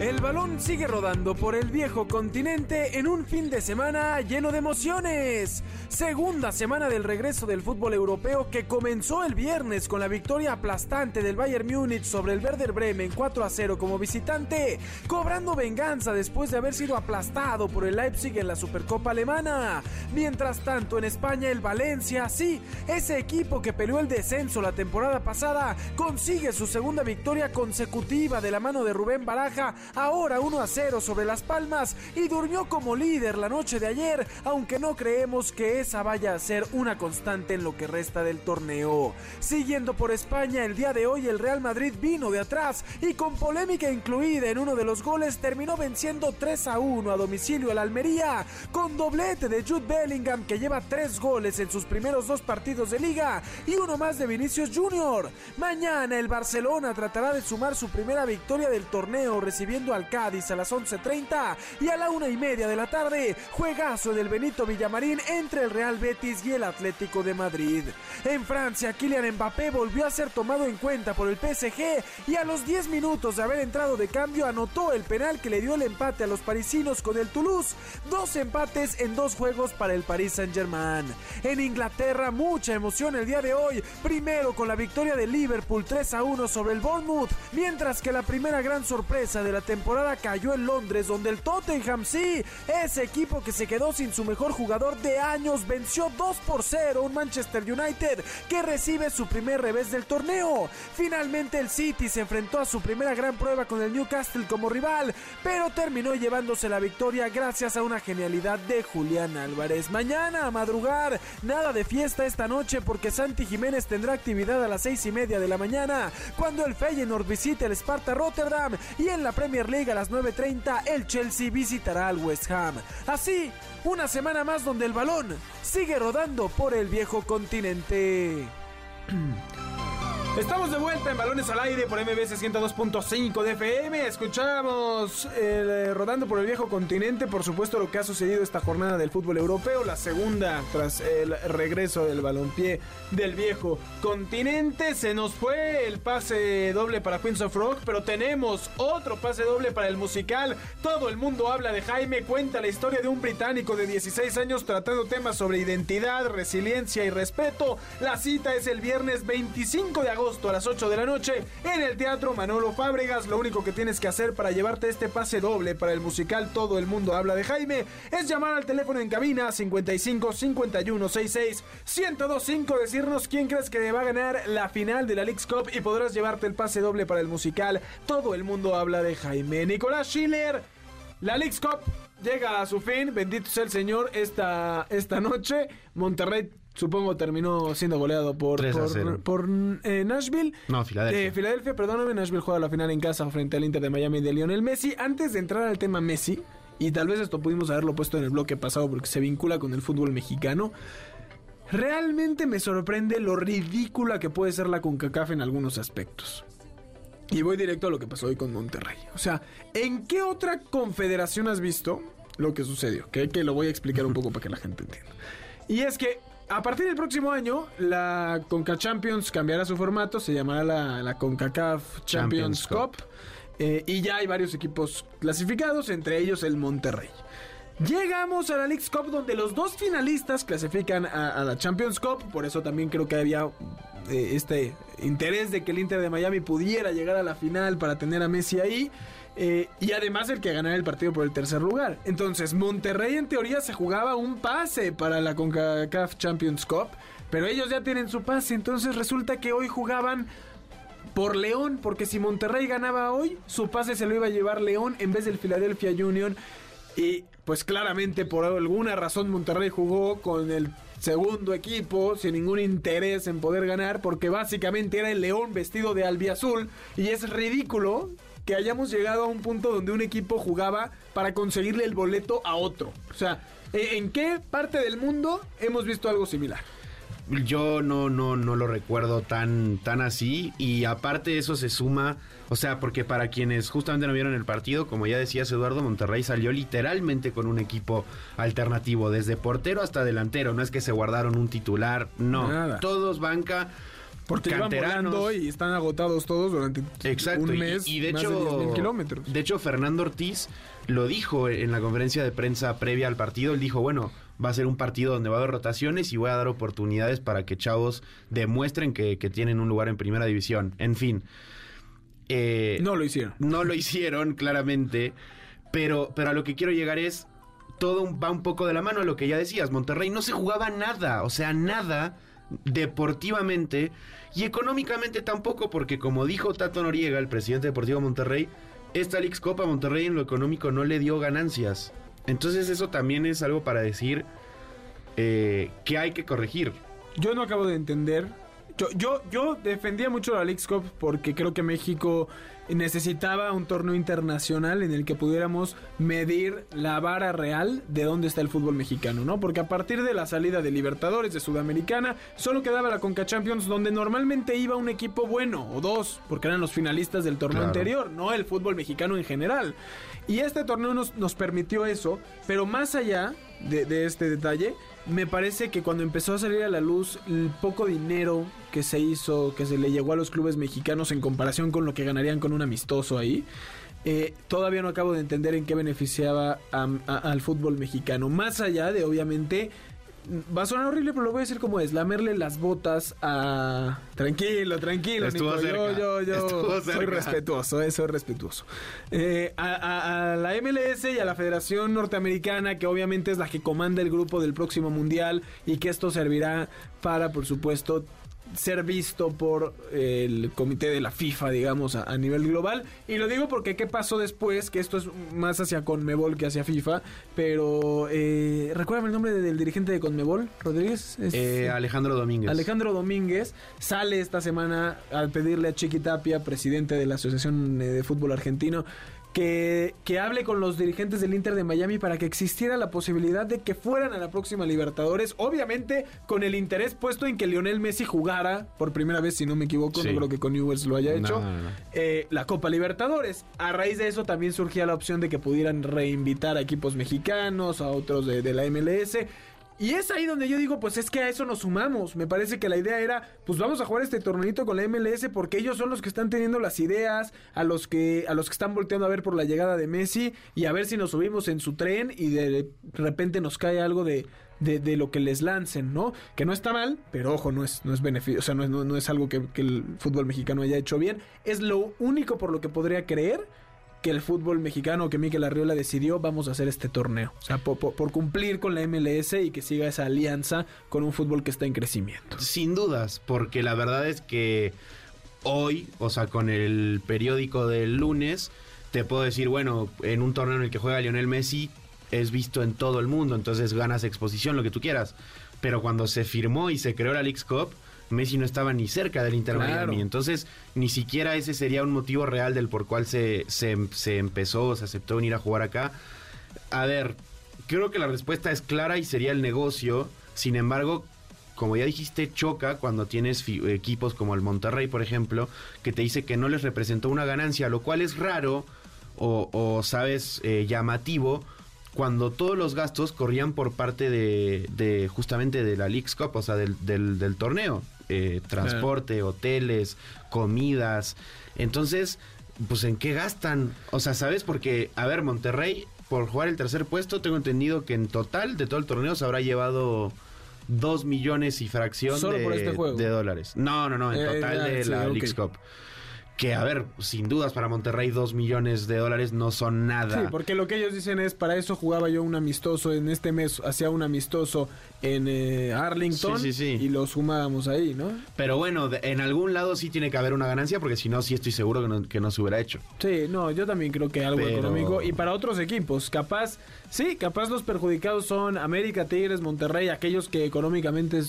El balón sigue rodando por el viejo continente en un fin de semana lleno de emociones. Segunda semana del regreso del fútbol europeo que comenzó el viernes con la victoria aplastante del Bayern Múnich sobre el Werder Bremen 4 a 0 como visitante, cobrando venganza después de haber sido aplastado por el Leipzig en la Supercopa alemana. Mientras tanto en España el Valencia, sí, ese equipo que peleó el descenso la temporada pasada, consigue su segunda victoria consecutiva de la mano de Rubén Baraja ahora 1 a 0 sobre Las Palmas y durmió como líder la noche de ayer, aunque no creemos que esa vaya a ser una constante en lo que resta del torneo. Siguiendo por España, el día de hoy el Real Madrid vino de atrás y con polémica incluida en uno de los goles terminó venciendo 3 a 1 a domicilio al Almería, con doblete de Jude Bellingham que lleva 3 goles en sus primeros dos partidos de liga y uno más de Vinicius Jr. Mañana el Barcelona tratará de sumar su primera victoria del torneo recibiendo al Cádiz a las 11.30 y a la una y media de la tarde, juegazo del Benito Villamarín entre el Real Betis y el Atlético de Madrid. En Francia, Kylian Mbappé volvió a ser tomado en cuenta por el PSG y a los 10 minutos de haber entrado de cambio anotó el penal que le dio el empate a los parisinos con el Toulouse. Dos empates en dos juegos para el Paris Saint-Germain. En Inglaterra, mucha emoción el día de hoy. Primero con la victoria de Liverpool 3 a 1 sobre el Bournemouth, mientras que la primera gran sorpresa de la temporada cayó en Londres, donde el Tottenham, sí, ese equipo que se quedó sin su mejor jugador de años, venció 2 por 0 un Manchester United que recibe su primer revés del torneo. Finalmente el City se enfrentó a su primera gran prueba con el Newcastle como rival, pero terminó llevándose la victoria gracias a una genialidad de Julián Álvarez. Mañana a madrugar, nada de fiesta esta noche porque Santi Jiménez tendrá actividad a las 6 y media de la mañana cuando el Feyenoord visite el Sparta Rotterdam y en la Premier League a las 9.30 el Chelsea visitará al West Ham. Así, una semana más donde el balón sigue rodando por el viejo continente. Estamos de vuelta en Balones al Aire por MBS 102.5 de FM. Escuchamos eh, rodando por el viejo continente, por supuesto, lo que ha sucedido esta jornada del fútbol europeo, la segunda tras el regreso del balompié del viejo continente. Se nos fue el pase doble para Queens of Rock, pero tenemos otro pase doble para el musical. Todo el mundo habla de Jaime, cuenta la historia de un británico de 16 años tratando temas sobre identidad, resiliencia y respeto. La cita es el viernes 25 de agosto a las 8 de la noche en el Teatro Manolo Fábregas. Lo único que tienes que hacer para llevarte este pase doble para el musical Todo el Mundo Habla de Jaime es llamar al teléfono en cabina 55 51 66 1025, decirnos quién crees que va a ganar la final de la League's Cup y podrás llevarte el pase doble para el musical Todo el Mundo Habla de Jaime. Nicolás Schiller La League's Cup llega a su fin. Bendito sea el Señor esta, esta noche. Monterrey supongo terminó siendo goleado por, 3 a por, 0. por, eh, Nashville. No, Filadelfia. Eh, Filadelfia, perdóname, Nashville juega la final en casa frente al Inter de Miami de Lionel Messi. Antes de entrar al tema Messi, y tal vez esto pudimos haberlo puesto en el bloque pasado porque se vincula con el fútbol mexicano. Realmente me sorprende lo ridícula que puede ser la CONCACAF en algunos aspectos. Y voy directo a lo que pasó hoy con Monterrey. O sea, ¿en qué otra confederación has visto lo que sucedió? Que, que lo voy a explicar un poco para que la gente entienda. Y es que a partir del próximo año, la Conca Champions cambiará su formato, se llamará la, la CONCACAF Champions, Champions Cup. eh, y ya hay varios equipos clasificados, entre ellos el Monterrey. Llegamos a la League's Cup donde los dos finalistas clasifican a, la Champions Cup, por eso también creo que había eh, este interés de que el Inter de Miami pudiera llegar a la final para tener a Messi ahí. eh, y además el que ganara el partido por el tercer lugar. Entonces, Monterrey en teoría se jugaba un pase para la CONCACAF Champions Cup, pero ellos ya tienen su pase. Entonces resulta que hoy jugaban por León, porque si Monterrey ganaba hoy, su pase se lo iba a llevar León en vez del Philadelphia Union. Y pues claramente por alguna razón Monterrey jugó con el segundo equipo sin ningún interés en poder ganar, porque básicamente era el León vestido de albiazul. Y es ridículo que hayamos llegado a un punto donde un equipo jugaba para conseguirle el boleto a otro. O sea, ¿e- ¿en qué parte del mundo hemos visto algo similar? Yo no, no, no lo recuerdo tan, tan así. Y aparte eso se suma, o sea, porque para quienes justamente no vieron el partido, como ya decías Eduardo, Monterrey salió literalmente con un equipo alternativo, desde portero hasta delantero. No es que se guardaron un titular, no. Nada. Todos banca. Porque canteranos. volando y están agotados todos durante Exacto. un y- mes y, de más hecho, de 10,000 kilómetros. de hecho, Fernando Ortiz lo dijo en la conferencia de prensa previa al partido. Él dijo, bueno, va a ser un partido donde va a haber rotaciones y voy a dar oportunidades para que chavos demuestren que, que tienen un lugar en primera división. En fin. Eh, no lo hicieron. no lo hicieron, claramente. Pero, pero a lo que quiero llegar es. Todo va un poco de la mano a lo que ya decías. Monterrey no se jugaba nada. O sea, nada deportivamente. Y económicamente tampoco, porque como dijo Tato Noriega, el presidente deportivo de Monterrey, esta Leagues Copa Monterrey en lo económico no le dio ganancias. Entonces eso también es algo para decir eh, que hay que corregir. Yo no acabo de entender. Yo, yo, yo defendía mucho la League's Cup porque creo que México necesitaba un torneo internacional en el que pudiéramos medir la vara real de dónde está el fútbol mexicano, ¿no? Porque a partir de la salida de Libertadores de Sudamericana, solo quedaba la Conca Champions donde normalmente iba un equipo bueno o dos, porque eran los finalistas del torneo Claro. anterior, no el fútbol mexicano en general. Y este torneo nos, nos permitió eso, pero más allá de, de este detalle, me parece que cuando empezó a salir a la luz el poco dinero que se hizo, que se le llegó a los clubes mexicanos en comparación con lo que ganarían con un amistoso ahí, eh, todavía no acabo de entender en qué beneficiaba al fútbol mexicano. Más allá de, obviamente, va a sonar horrible, pero lo voy a decir como es, lamerle las botas a... Tranquilo, tranquilo, Nico, yo, yo, yo estuvo soy cerca. respetuoso, eh, soy respetuoso. Eh, a, a- a la MLS y a la Federación Norteamericana, que obviamente es la que comanda el grupo del próximo Mundial y que esto servirá para, por supuesto, ser visto por el comité de la FIFA, digamos, a, a nivel global. Y lo digo porque qué pasó después, que esto es más hacia Conmebol que hacia FIFA, pero eh, recuérdame el nombre del dirigente de Conmebol, Rodríguez. Es- Eh, Alejandro Domínguez. Alejandro Domínguez sale esta semana a pedirle a Chiqui Tapia, presidente de la Asociación eh, de Fútbol Argentino, que, que hable con los dirigentes del Inter de Miami para que existiera la posibilidad de que fueran a la próxima Libertadores, obviamente con el interés puesto en que Lionel Messi jugara por primera vez, si no me equivoco, Sí. no creo que con Newell's lo haya No, hecho, no, no. eh, la Copa Libertadores. A raíz de eso también surgía la opción de que pudieran reinvitar a equipos mexicanos, a otros de, de la MLS. Y es ahí donde yo digo, pues es que a eso nos sumamos. Me parece que la idea era, pues vamos a jugar este torneito con la MLS porque ellos son los que están teniendo las ideas, a los que a los que están volteando a ver por la llegada de Messi y a ver si nos subimos en su tren y de repente nos cae algo de, de, de lo que les lancen, ¿no? Que no está mal, pero ojo, no es, no es beneficio, o sea, no es, no, es algo que el fútbol mexicano haya hecho bien. Es lo único por lo que podría creer que el fútbol mexicano, que Miquel Arriola decidió, vamos a hacer este torneo. O sea, por, cumplir con la MLS y que siga esa alianza con un fútbol que está en crecimiento. Sin dudas, porque la verdad es que hoy, o sea, con el periódico del lunes, te puedo decir, bueno, en un torneo en el que juega Lionel Messi, es visto en todo el mundo, entonces ganas exposición, lo que tú quieras. Pero cuando se firmó y se creó la League's Cup, Messi no estaba ni cerca del Inter Claro. Miami. Entonces, ni siquiera ese sería un motivo real del por cual se, se, se empezó, se aceptó venir a jugar acá. A ver, creo que la respuesta es clara y sería el negocio. Sin embargo, como ya dijiste, choca cuando tienes equipos como el Monterrey, por ejemplo, que te dice que no les representó una ganancia, lo cual es raro o, o, sabes, eh, llamativo cuando todos los gastos corrían por parte de, de justamente de la League's Cup, o sea, del, del, del torneo. Eh, transporte, hoteles, comidas. Entonces, pues ¿en qué gastan? O sea, ¿sabes? Porque, a ver, Monterrey, por jugar el tercer puesto, tengo entendido que en total de todo el torneo se habrá llevado dos millones y fracción Solo de, por este juego. de dólares. No, no, no, en Eh, total de sí, la ok. League's Cup. Que, a ver, sin dudas para Monterrey dos millones de dólares no son nada. Sí, porque lo que ellos dicen es, para eso jugaba yo un amistoso en este mes, hacía un amistoso en eh, Arlington Sí, sí, sí. y lo sumábamos ahí, ¿no? Pero bueno, de- en algún lado sí tiene que haber una ganancia, porque si no, sí estoy seguro que no, que no se hubiera hecho. Sí, no, yo también creo que algo Pero- económico. Y para otros equipos, capaz, sí, capaz los perjudicados son América, Tigres, Monterrey, aquellos que económicamente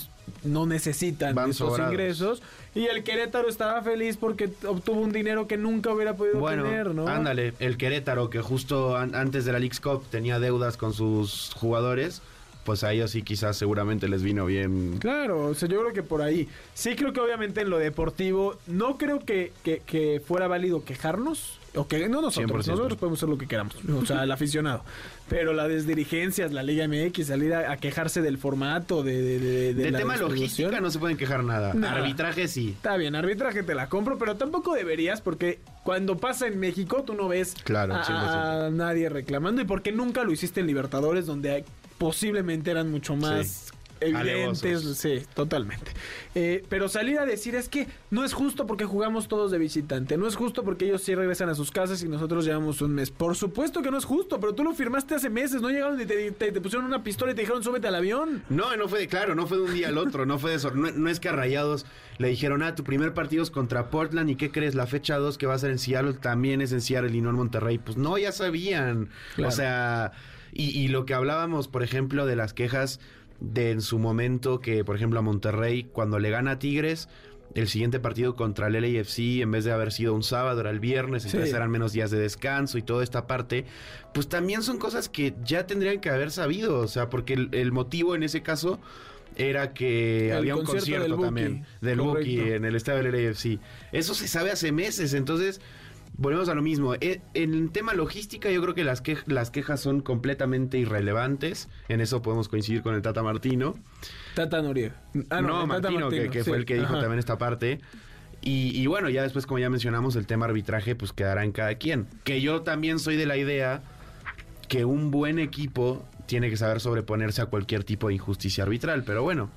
no necesitan Van estos sobrados. ingresos. Y el Querétaro estaba feliz porque obtuvo un dinero que nunca hubiera podido Bueno, tener, ¿no? ándale, el Querétaro, que justo an- antes de la League's Cup tenía deudas con sus jugadores, pues a ellos sí quizás seguramente les vino bien. Claro, o sea, yo creo que por ahí. Sí creo que obviamente en lo deportivo, no creo que, que, que fuera válido quejarnos. O que no nosotros, 100%. nosotros podemos hacer lo que queramos, o sea, el aficionado. Pero la desdirigencias, la Liga MX, salir a, a quejarse del formato, de, de, de, de De la tema logística no se pueden quejar nada. Nada. Arbitraje sí. Está bien, arbitraje te la compro, pero tampoco deberías porque cuando pasa en México tú no ves Claro, a, 100%. a nadie reclamando y porque nunca lo hiciste en Libertadores donde hay- posiblemente eran mucho más evidentes, Alevosos. sí, totalmente. Eh, pero salir a decir es que no es justo porque jugamos todos de visitante, no es justo porque ellos sí regresan a sus casas y nosotros llevamos un mes. Por supuesto que no es justo, pero tú lo firmaste hace meses, no llegaron y te, te- te pusieron una pistola y te dijeron súbete al avión. No, no fue de, claro, no fue de un día al otro, no fue de eso. No, no es que a Rayados le dijeron, ah, tu primer partido es contra Portland y ¿qué crees? La fecha 2 que va a ser en Seattle también es en Seattle y no en Monterrey. Pues no, ya sabían. Claro. O sea, y, y lo que hablábamos, por ejemplo, de las quejas de en su momento que, por ejemplo, a Monterrey, cuando le gana a Tigres, el siguiente partido contra el LAFC, en vez de haber sido un sábado, era el viernes, entonces Sí. eran menos días de descanso y toda esta parte, pues también son cosas que ya tendrían que haber sabido, o sea, porque el, el motivo en ese caso era que El había un concierto concierto del Buki, también del. Buki en el estadio del LAFC. Eso se sabe hace meses, entonces volvemos a lo mismo. E- En el tema logística yo creo que las, quej- las quejas son completamente irrelevantes, en eso podemos coincidir con el Tata Martino. Tata Noriega. Ah, no, Tata Martino, que, que fue el que dijo ajá. también esta parte. Y, y bueno, ya después, como ya mencionamos, el tema arbitraje, pues quedará en cada quien. Que yo también soy de la idea que un buen equipo tiene que saber sobreponerse a cualquier tipo de injusticia arbitral. Pero bueno,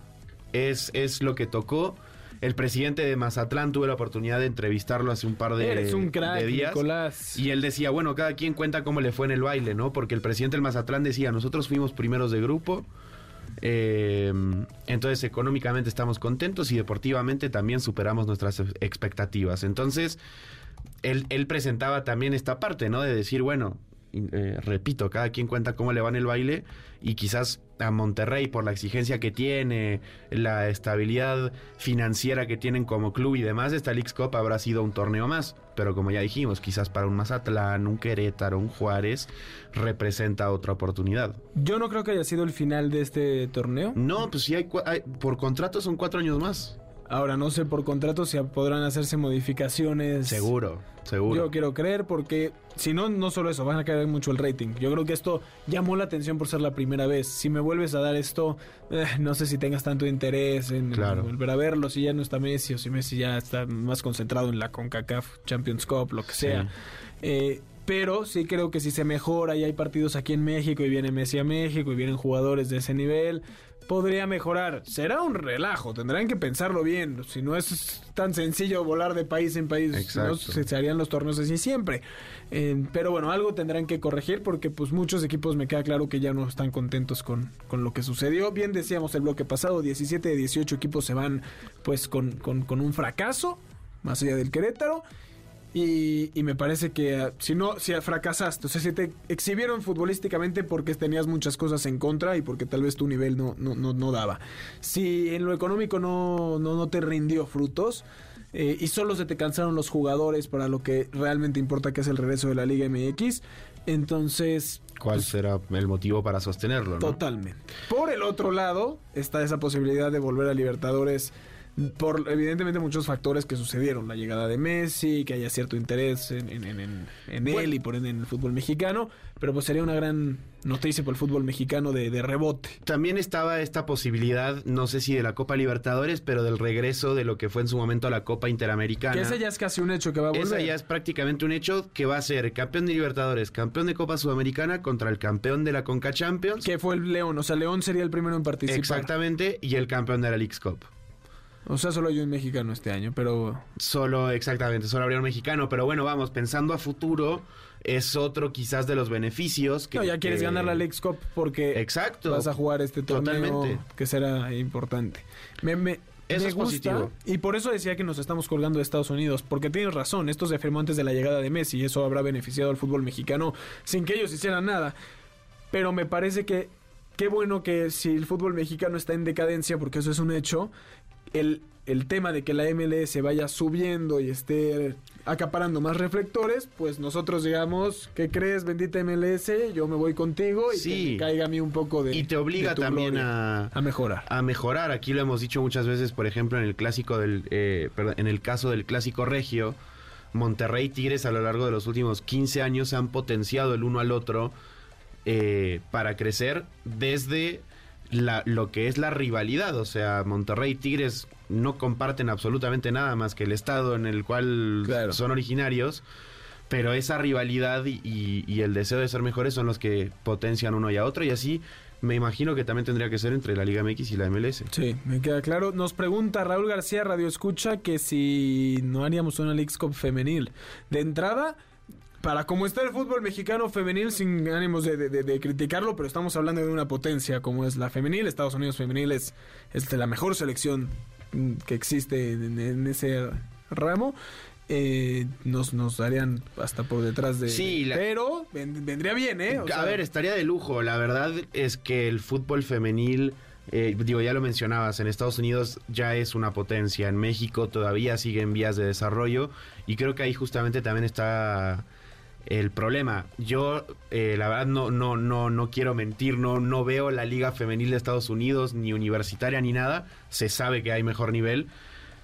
es, es lo que tocó. El presidente de Mazatlán tuve la oportunidad de entrevistarlo hace un par de, Eres un crack, de días. Nicolás. Y él decía, bueno, cada quien cuenta cómo le fue en el baile, ¿no? Porque el presidente del Mazatlán decía, nosotros fuimos primeros de grupo, eh, entonces económicamente estamos contentos y deportivamente también superamos nuestras ex- expectativas. Entonces, él, él presentaba también esta parte, ¿no? De decir, bueno, eh, repito, cada quien cuenta cómo le va en el baile y quizás a Monterrey por la exigencia que tiene, la estabilidad financiera que tienen como club y demás, esta Leagues Cup habrá sido un torneo más. Pero como ya dijimos, quizás para un Mazatlán, un Querétaro, un Juárez, representa otra oportunidad. Yo no creo que haya sido el final de este torneo. No, pues sí, hay, hay- por contrato son cuatro años más. Ahora no sé por contrato si podrán hacerse modificaciones. Seguro, seguro. Yo quiero creer porque si no, no solo eso, van a caer mucho el rating. Yo creo que esto llamó la atención por ser la primera vez. Si me vuelves a dar esto, eh, no sé si tengas tanto interés en, volver a verlo, si ya no está Messi o si Messi ya está más concentrado en la CONCACAF Champions Cup, lo que Sí. sea. Eh, pero sí creo que si se mejora y hay partidos aquí en México y viene Messi a México y vienen jugadores de ese nivel, podría mejorar. Será un relajo, tendrán que pensarlo bien. Si no es tan sencillo volar de país en país, no, se harían los torneos así siempre. Eh, pero bueno, algo tendrán que corregir porque pues muchos equipos me queda claro que ya no están contentos con, con lo que sucedió. Bien decíamos el bloque pasado, 17 de 18 equipos se van pues con, con, con un fracaso, más allá del Querétaro. Y, y me parece que ah, si no, si fracasaste, o sea, si te exhibieron futbolísticamente porque tenías muchas cosas en contra y porque tal vez tu nivel no, no, no, no daba. Si en lo económico no, no, no te rindió frutos, eh, y solo se te cansaron los jugadores para lo que realmente importa que es el regreso de la Liga MX. Entonces, ¿Cuál será el motivo para sostenerlo? ¿no? totalmente. Por el otro lado, está esa posibilidad de volver a Libertadores por evidentemente muchos factores que sucedieron, la llegada de Messi, que haya cierto interés en, en- en- en- él Bueno. y por ende en el fútbol mexicano, pero pues sería una gran noticia por el fútbol mexicano de, de rebote. También estaba esta posibilidad, no sé si de la Copa Libertadores, pero del regreso de lo que fue en su momento la Copa Interamericana. Que ese ya es casi un hecho que va a volver. Esa ya es prácticamente un hecho que va a ser campeón de Libertadores, campeón de Copa Sudamericana contra el campeón de la Conca Champions. Que fue el León, o sea, León sería el primero en participar. Exactamente, y el campeón de la League's Cup. O sea, solo hay un mexicano este año, pero Solo, exactamente, solo habría un mexicano. Pero bueno, vamos, pensando a futuro, es otro quizás de los beneficios. Que, no, ya quieres que- ganar la Leagues Cup porque Exacto. vas a jugar este torneo Totalmente. que será importante. Me, me- Eso me es gusta positivo. y por eso decía que nos estamos colgando de Estados Unidos, porque tienes razón, esto se afirmó antes de la llegada de Messi y eso habrá beneficiado al fútbol mexicano sin que ellos hicieran nada. Pero me parece que qué bueno que si el fútbol mexicano está en decadencia, porque eso es un hecho, el, el tema de que la MLS vaya subiendo y esté acaparando más reflectores, pues nosotros digamos, ¿qué crees, bendita MLS? Yo me voy contigo y Sí. que me caiga a mí un poco de Y te obliga también a, a mejorar. a mejorar. Aquí lo hemos dicho muchas veces, por ejemplo, en el clásico del, eh, perdón, en el caso del clásico regio, Monterrey y Tigres a lo largo de los últimos 15 años se han potenciado el uno al otro eh, para crecer desde la- lo que es la rivalidad. O sea, Monterrey y Tigres no comparten absolutamente nada más que el estado en el cual Claro. son originarios. Pero esa rivalidad y, y- y el deseo de ser mejores son los que potencian uno y a otro. Y así me imagino que también tendría que ser entre la Liga MX y la MLS. Sí, me queda claro. Nos pregunta Raúl García Radio Escucha que si no haríamos una Leagues Cup femenil. De entrada, para cómo está el fútbol mexicano femenil, sin ánimos de, de- criticarlo, pero estamos hablando de una potencia como es la femenil. Estados Unidos femenil es, es la mejor selección que existe en, en ese ramo. Eh, nos, nos darían hasta por detrás de... Sí, la- Pero ven- vendría bien, ¿eh? O a sea, ver, estaría de lujo. La verdad es que el fútbol femenil, eh, digo, ya lo mencionabas, en Estados Unidos ya es una potencia. En México todavía sigue en vías de desarrollo. Y creo que ahí justamente también está el problema. Yo, eh, la verdad, no, no, no, no quiero mentir, no, no veo la liga femenil de Estados Unidos, ni universitaria, ni nada. Se sabe que hay mejor nivel.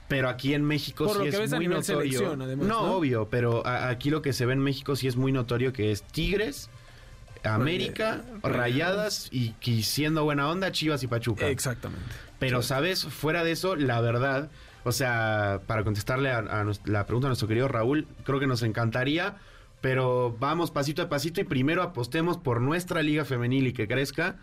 Pero aquí en México Por sí lo es a muy nivel notorio. además, no, ¿no? obvio, pero a- aquí lo que se ve en México sí es muy notorio que es Tigres, América, Rayadas y, y siendo buena onda, Chivas y Pachuca. Exactamente. Pero, ¿sabes? Fuera de eso, la verdad, o sea, para contestarle a, a la pregunta a nuestro querido Raúl, creo que nos encantaría, pero vamos pasito a pasito y primero apostemos por nuestra liga femenil y que crezca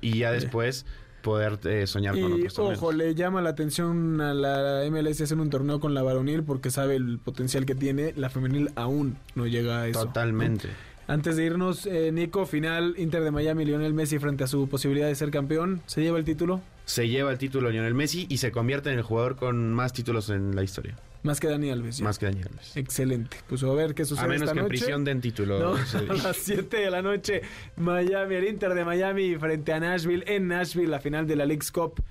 y ya después poder eh, soñar con otros torneos. ojo, le llama la atención a la MLS hacer un torneo con la varonil porque sabe el potencial que tiene. La femenil aún no llega a eso. Totalmente. Antes de irnos, eh, Nico, final Inter de Miami, Lionel Messi frente a su posibilidad de ser campeón. ¿Se lleva el título? Se lleva el título Lionel Messi y se convierte en el jugador con más títulos en la historia. Más que Dani Alves. ya. Más que Daniel Alves. Excelente. Pues a ver qué sucede A menos esta que en noche. prisión den título. No, a las 7 de la noche, Miami, el Inter de Miami frente a Nashville, en Nashville, la final de la League's Cup.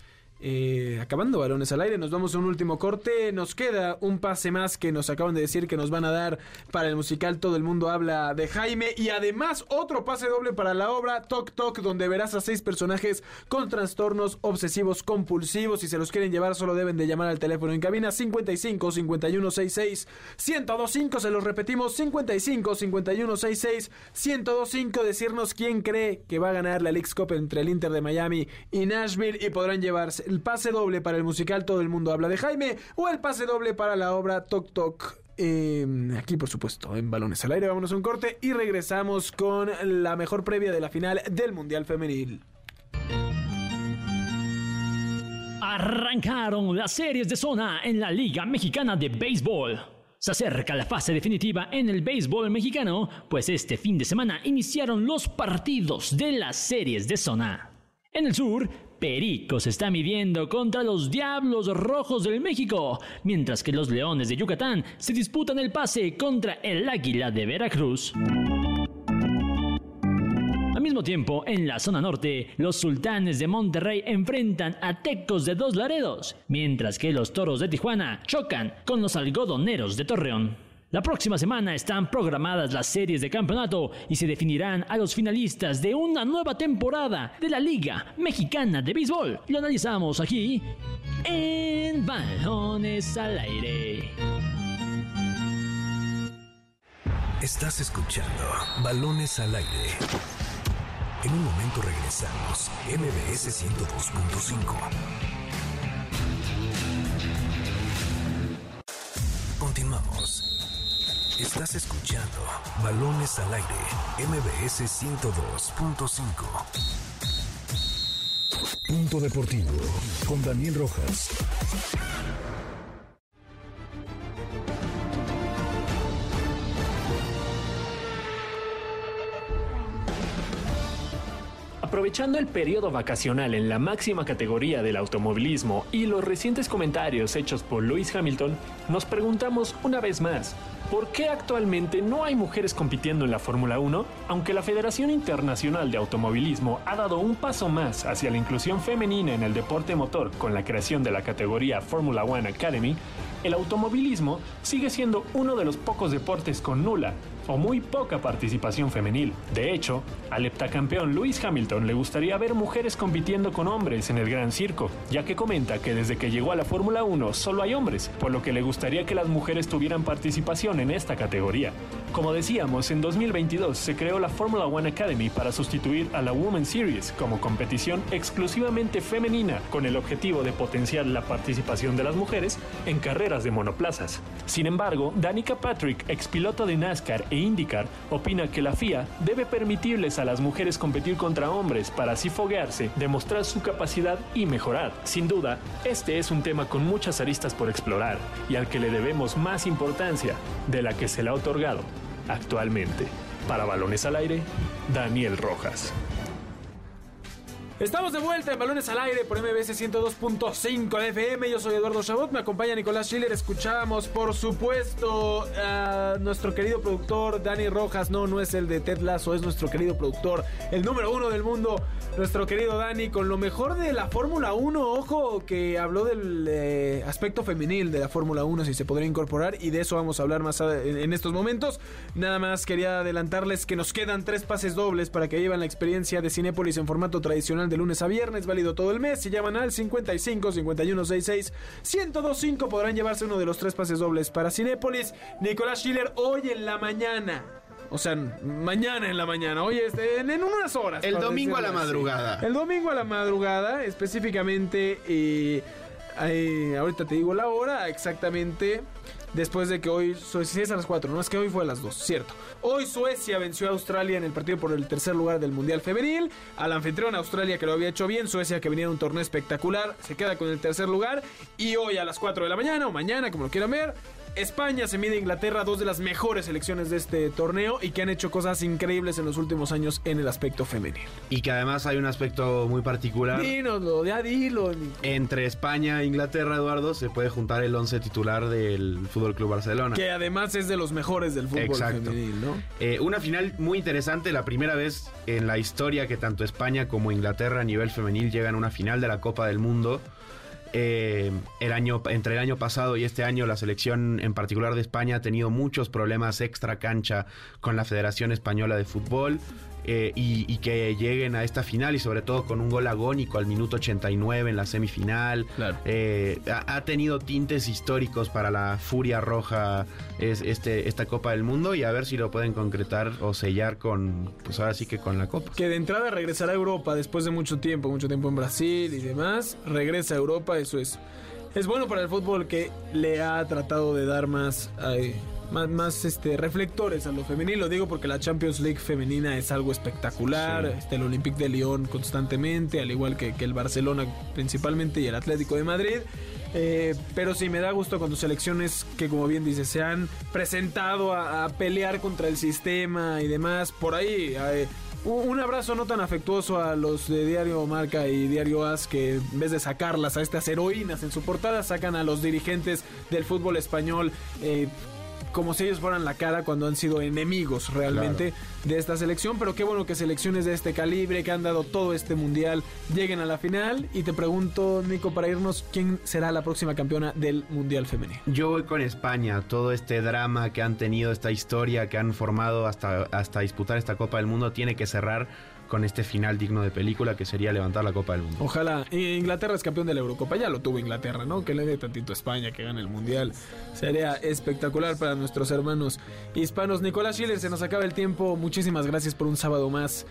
Eh, acabando balones al aire, nos vamos a un último corte. Nos queda un pase más que nos acaban de decir que nos van a dar para el musical Todo el mundo habla de Jaime. Y además, otro pase doble para la obra Tok Tok, donde verás a seis personajes con trastornos obsesivos compulsivos. Si se los quieren llevar, solo deben de llamar al teléfono en cabina 55 51 66 1025. Se los repetimos: 55 51 66 1025. Decirnos quién cree que va a ganar la League's Cup entre el Inter de Miami y Nashville. Y podrán llevarse el pase doble para el musical Todo el mundo habla de Jaime o el pase doble para la obra Tok Tok. Eh, aquí, por supuesto, en balones al aire. Vámonos a un corte y regresamos con la mejor previa de la final del Mundial Femenil. Arrancaron las series de zona en la Liga Mexicana de Béisbol. Se acerca la fase definitiva en el béisbol mexicano, pues este fin de semana iniciaron los partidos de las series de zona. En el sur, Perico se está midiendo contra los Diablos Rojos del México, mientras que los Leones de Yucatán se disputan el pase contra el Águila de Veracruz. Al mismo tiempo, en la zona norte, los sultanes de Monterrey enfrentan a Tecos de Dos Laredos, mientras que los toros de Tijuana chocan con los algodoneros de Torreón. La próxima semana están programadas las series de campeonato y se definirán a los finalistas de una nueva temporada de la Liga Mexicana de Béisbol. Lo analizamos aquí en Balones al Aire. Estás escuchando Balones al Aire. En un momento regresamos. MBS 102.5. Estás escuchando Balones al Aire. MBS 102.5. Punto Deportivo con Daniel Rojas. Aprovechando el periodo vacacional en la máxima categoría del automovilismo y los recientes comentarios hechos por Lewis Hamilton, nos preguntamos una vez más, ¿por qué actualmente no hay mujeres compitiendo en la Fórmula 1? Aunque la Federación Internacional de Automovilismo ha dado un paso más hacia la inclusión femenina en el deporte motor con la creación de la categoría Fórmula 1 Academy, el automovilismo sigue siendo uno de los pocos deportes con nula o muy poca participación femenil. De hecho, al heptacampeón Lewis Hamilton le gustaría ver mujeres compitiendo con hombres en el Gran Circo, ya que comenta que desde que llegó a la Fórmula 1 solo hay hombres, por lo que le gustaría que las mujeres tuvieran participación en esta categoría. Como decíamos, en 2022 se creó la Fórmula 1 Academy para sustituir a la Women's Series como competición exclusivamente femenina con el objetivo de potenciar la participación de las mujeres en carreras de monoplazas. Sin embargo, Danica Patrick, expiloto de NASCAR e IndyCar, opina que la FIA debe permitirles a las mujeres competir contra hombres para así foguearse, demostrar su capacidad y mejorar. Sin duda, este es un tema con muchas aristas por explorar y al que le debemos más importancia de la que se le ha otorgado actualmente. Para Balones al Aire, Daniel Rojas. Estamos de vuelta en Balones al Aire por MBS 102.5 FM. Yo soy Eduardo Chabot, me acompaña Nicolás Schiller. Escuchamos, por supuesto, a nuestro querido productor Dani Rojas. No, no es el de Ted Lasso, es nuestro querido productor, el número uno del mundo, nuestro querido Dani, con lo mejor de la Fórmula 1. Ojo, que habló del eh, aspecto femenil de la Fórmula 1, si se podría incorporar, y de eso vamos a hablar más en estos momentos. Nada más quería adelantarles que nos quedan tres pases dobles para que lleven la experiencia de Cinépolis en formato tradicional de lunes a viernes, válido todo el mes. Si llaman al 55 51 66 1025 podrán llevarse uno de los tres pases dobles para Cinépolis. Nicolás Schiller, hoy en la mañana. O sea, mañana en la mañana, hoy es en, en unas horas. El domingo a la así. madrugada. El domingo a la madrugada, específicamente, eh, eh, ahorita te digo la hora, exactamente después de que hoy, Suecia es a las 4, no es que hoy fue a las 2, cierto. Hoy Suecia venció a Australia en el partido por el tercer lugar del Mundial Femenil, al anfitrión Australia que lo había hecho bien, Suecia que venía en un torneo espectacular, se queda con el tercer lugar, y hoy a las 4 de la mañana o mañana, como lo quieran ver, España se mide a Inglaterra, dos de las mejores selecciones de este torneo y que han hecho cosas increíbles en los últimos años en el aspecto femenil. Y que además hay un aspecto muy particular. Dínoslo, ya dilo. Entre España e Inglaterra, Eduardo, se puede juntar el 11 titular del Fútbol Club Barcelona. Que además es de los mejores del fútbol Exacto. femenil, ¿no? Eh, una final muy interesante, la primera vez en la historia que tanto España como Inglaterra a nivel femenil llegan a una final de la Copa del Mundo. Eh, el año, entre el año pasado y este año, la selección en particular de España ha tenido muchos problemas extra cancha con la Federación Española de Fútbol. Eh, y, y que lleguen a esta final y sobre todo con un gol agónico al minuto 89 en la semifinal. Eh, ha, ha tenido tintes históricos para la Furia Roja es, este, esta Copa del Mundo y a ver si lo pueden concretar o sellar con, pues ahora sí que con la Copa. Que de entrada regresará a Europa después de mucho tiempo, mucho tiempo en Brasil y demás. Regresa a Europa, eso es. Es bueno para el fútbol que le ha tratado de dar más, ay, más, más, este, reflectores a lo femenil. Lo digo porque la Champions League femenina es algo espectacular. Sí. Este, el Olympique de Lyon constantemente, al igual que, que el Barcelona principalmente y el Atlético de Madrid. Eh, pero sí me da gusto cuando selecciones que, como bien dice, se han presentado a, a pelear contra el sistema y demás. Por ahí, eh, Un abrazo no tan afectuoso a los de Diario Marca y Diario As que en vez de sacarlas a estas heroínas en su portada sacan a los dirigentes del fútbol español eh, como si ellos fueran la cara cuando han sido enemigos realmente de esta selección. Pero qué bueno que selecciones de este calibre, que han dado todo este mundial, lleguen a la final. Y te pregunto, Nico, para irnos, ¿quién será la próxima campeona del mundial femenino? Yo voy con España. Todo este drama que han tenido, esta historia que han formado hasta, hasta disputar esta Copa del Mundo, tiene que cerrar con este final digno de película que sería levantar la Copa del Mundo. Ojalá. Inglaterra es campeón de la Eurocopa. Ya lo tuvo Inglaterra, ¿no? Que le dé tantito a España, que gane el Mundial. Sería espectacular para nuestros hermanos hispanos. Nicolás Schiller, se nos acaba el tiempo. Muchísimas gracias por un sábado más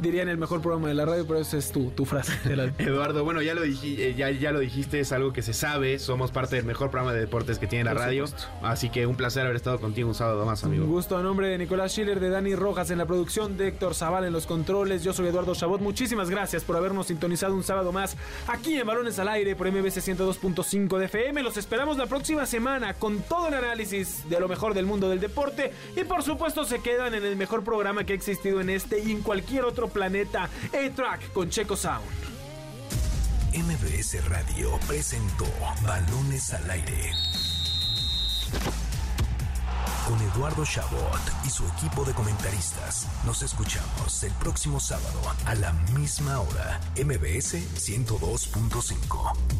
dirían el mejor programa de la radio, pero esa es tu, tu frase. Eduardo, bueno, ya lo, eh, ya, ya lo dijiste, es algo que se sabe, somos parte del mejor programa de deportes que tiene la radio, así que un placer haber estado contigo un sábado más, amigo. Un gusto a nombre de Nicolás Schiller, de Dani Rojas en la producción, de Héctor Zaval en los controles, yo soy Eduardo Chabot, muchísimas gracias por habernos sintonizado un sábado más aquí en Balones al Aire por MBC 102.5 de FM, los esperamos la próxima semana con todo el análisis de lo mejor del mundo del deporte y por supuesto se quedan en el mejor programa que ha existido en este y en cualquier otro planeta A-Track con Checo Sound. MBS Radio presentó Balones al Aire. Con Eduardo Chabot y su equipo de comentaristas. Nos escuchamos el próximo sábado a la misma hora. MBS 102.5.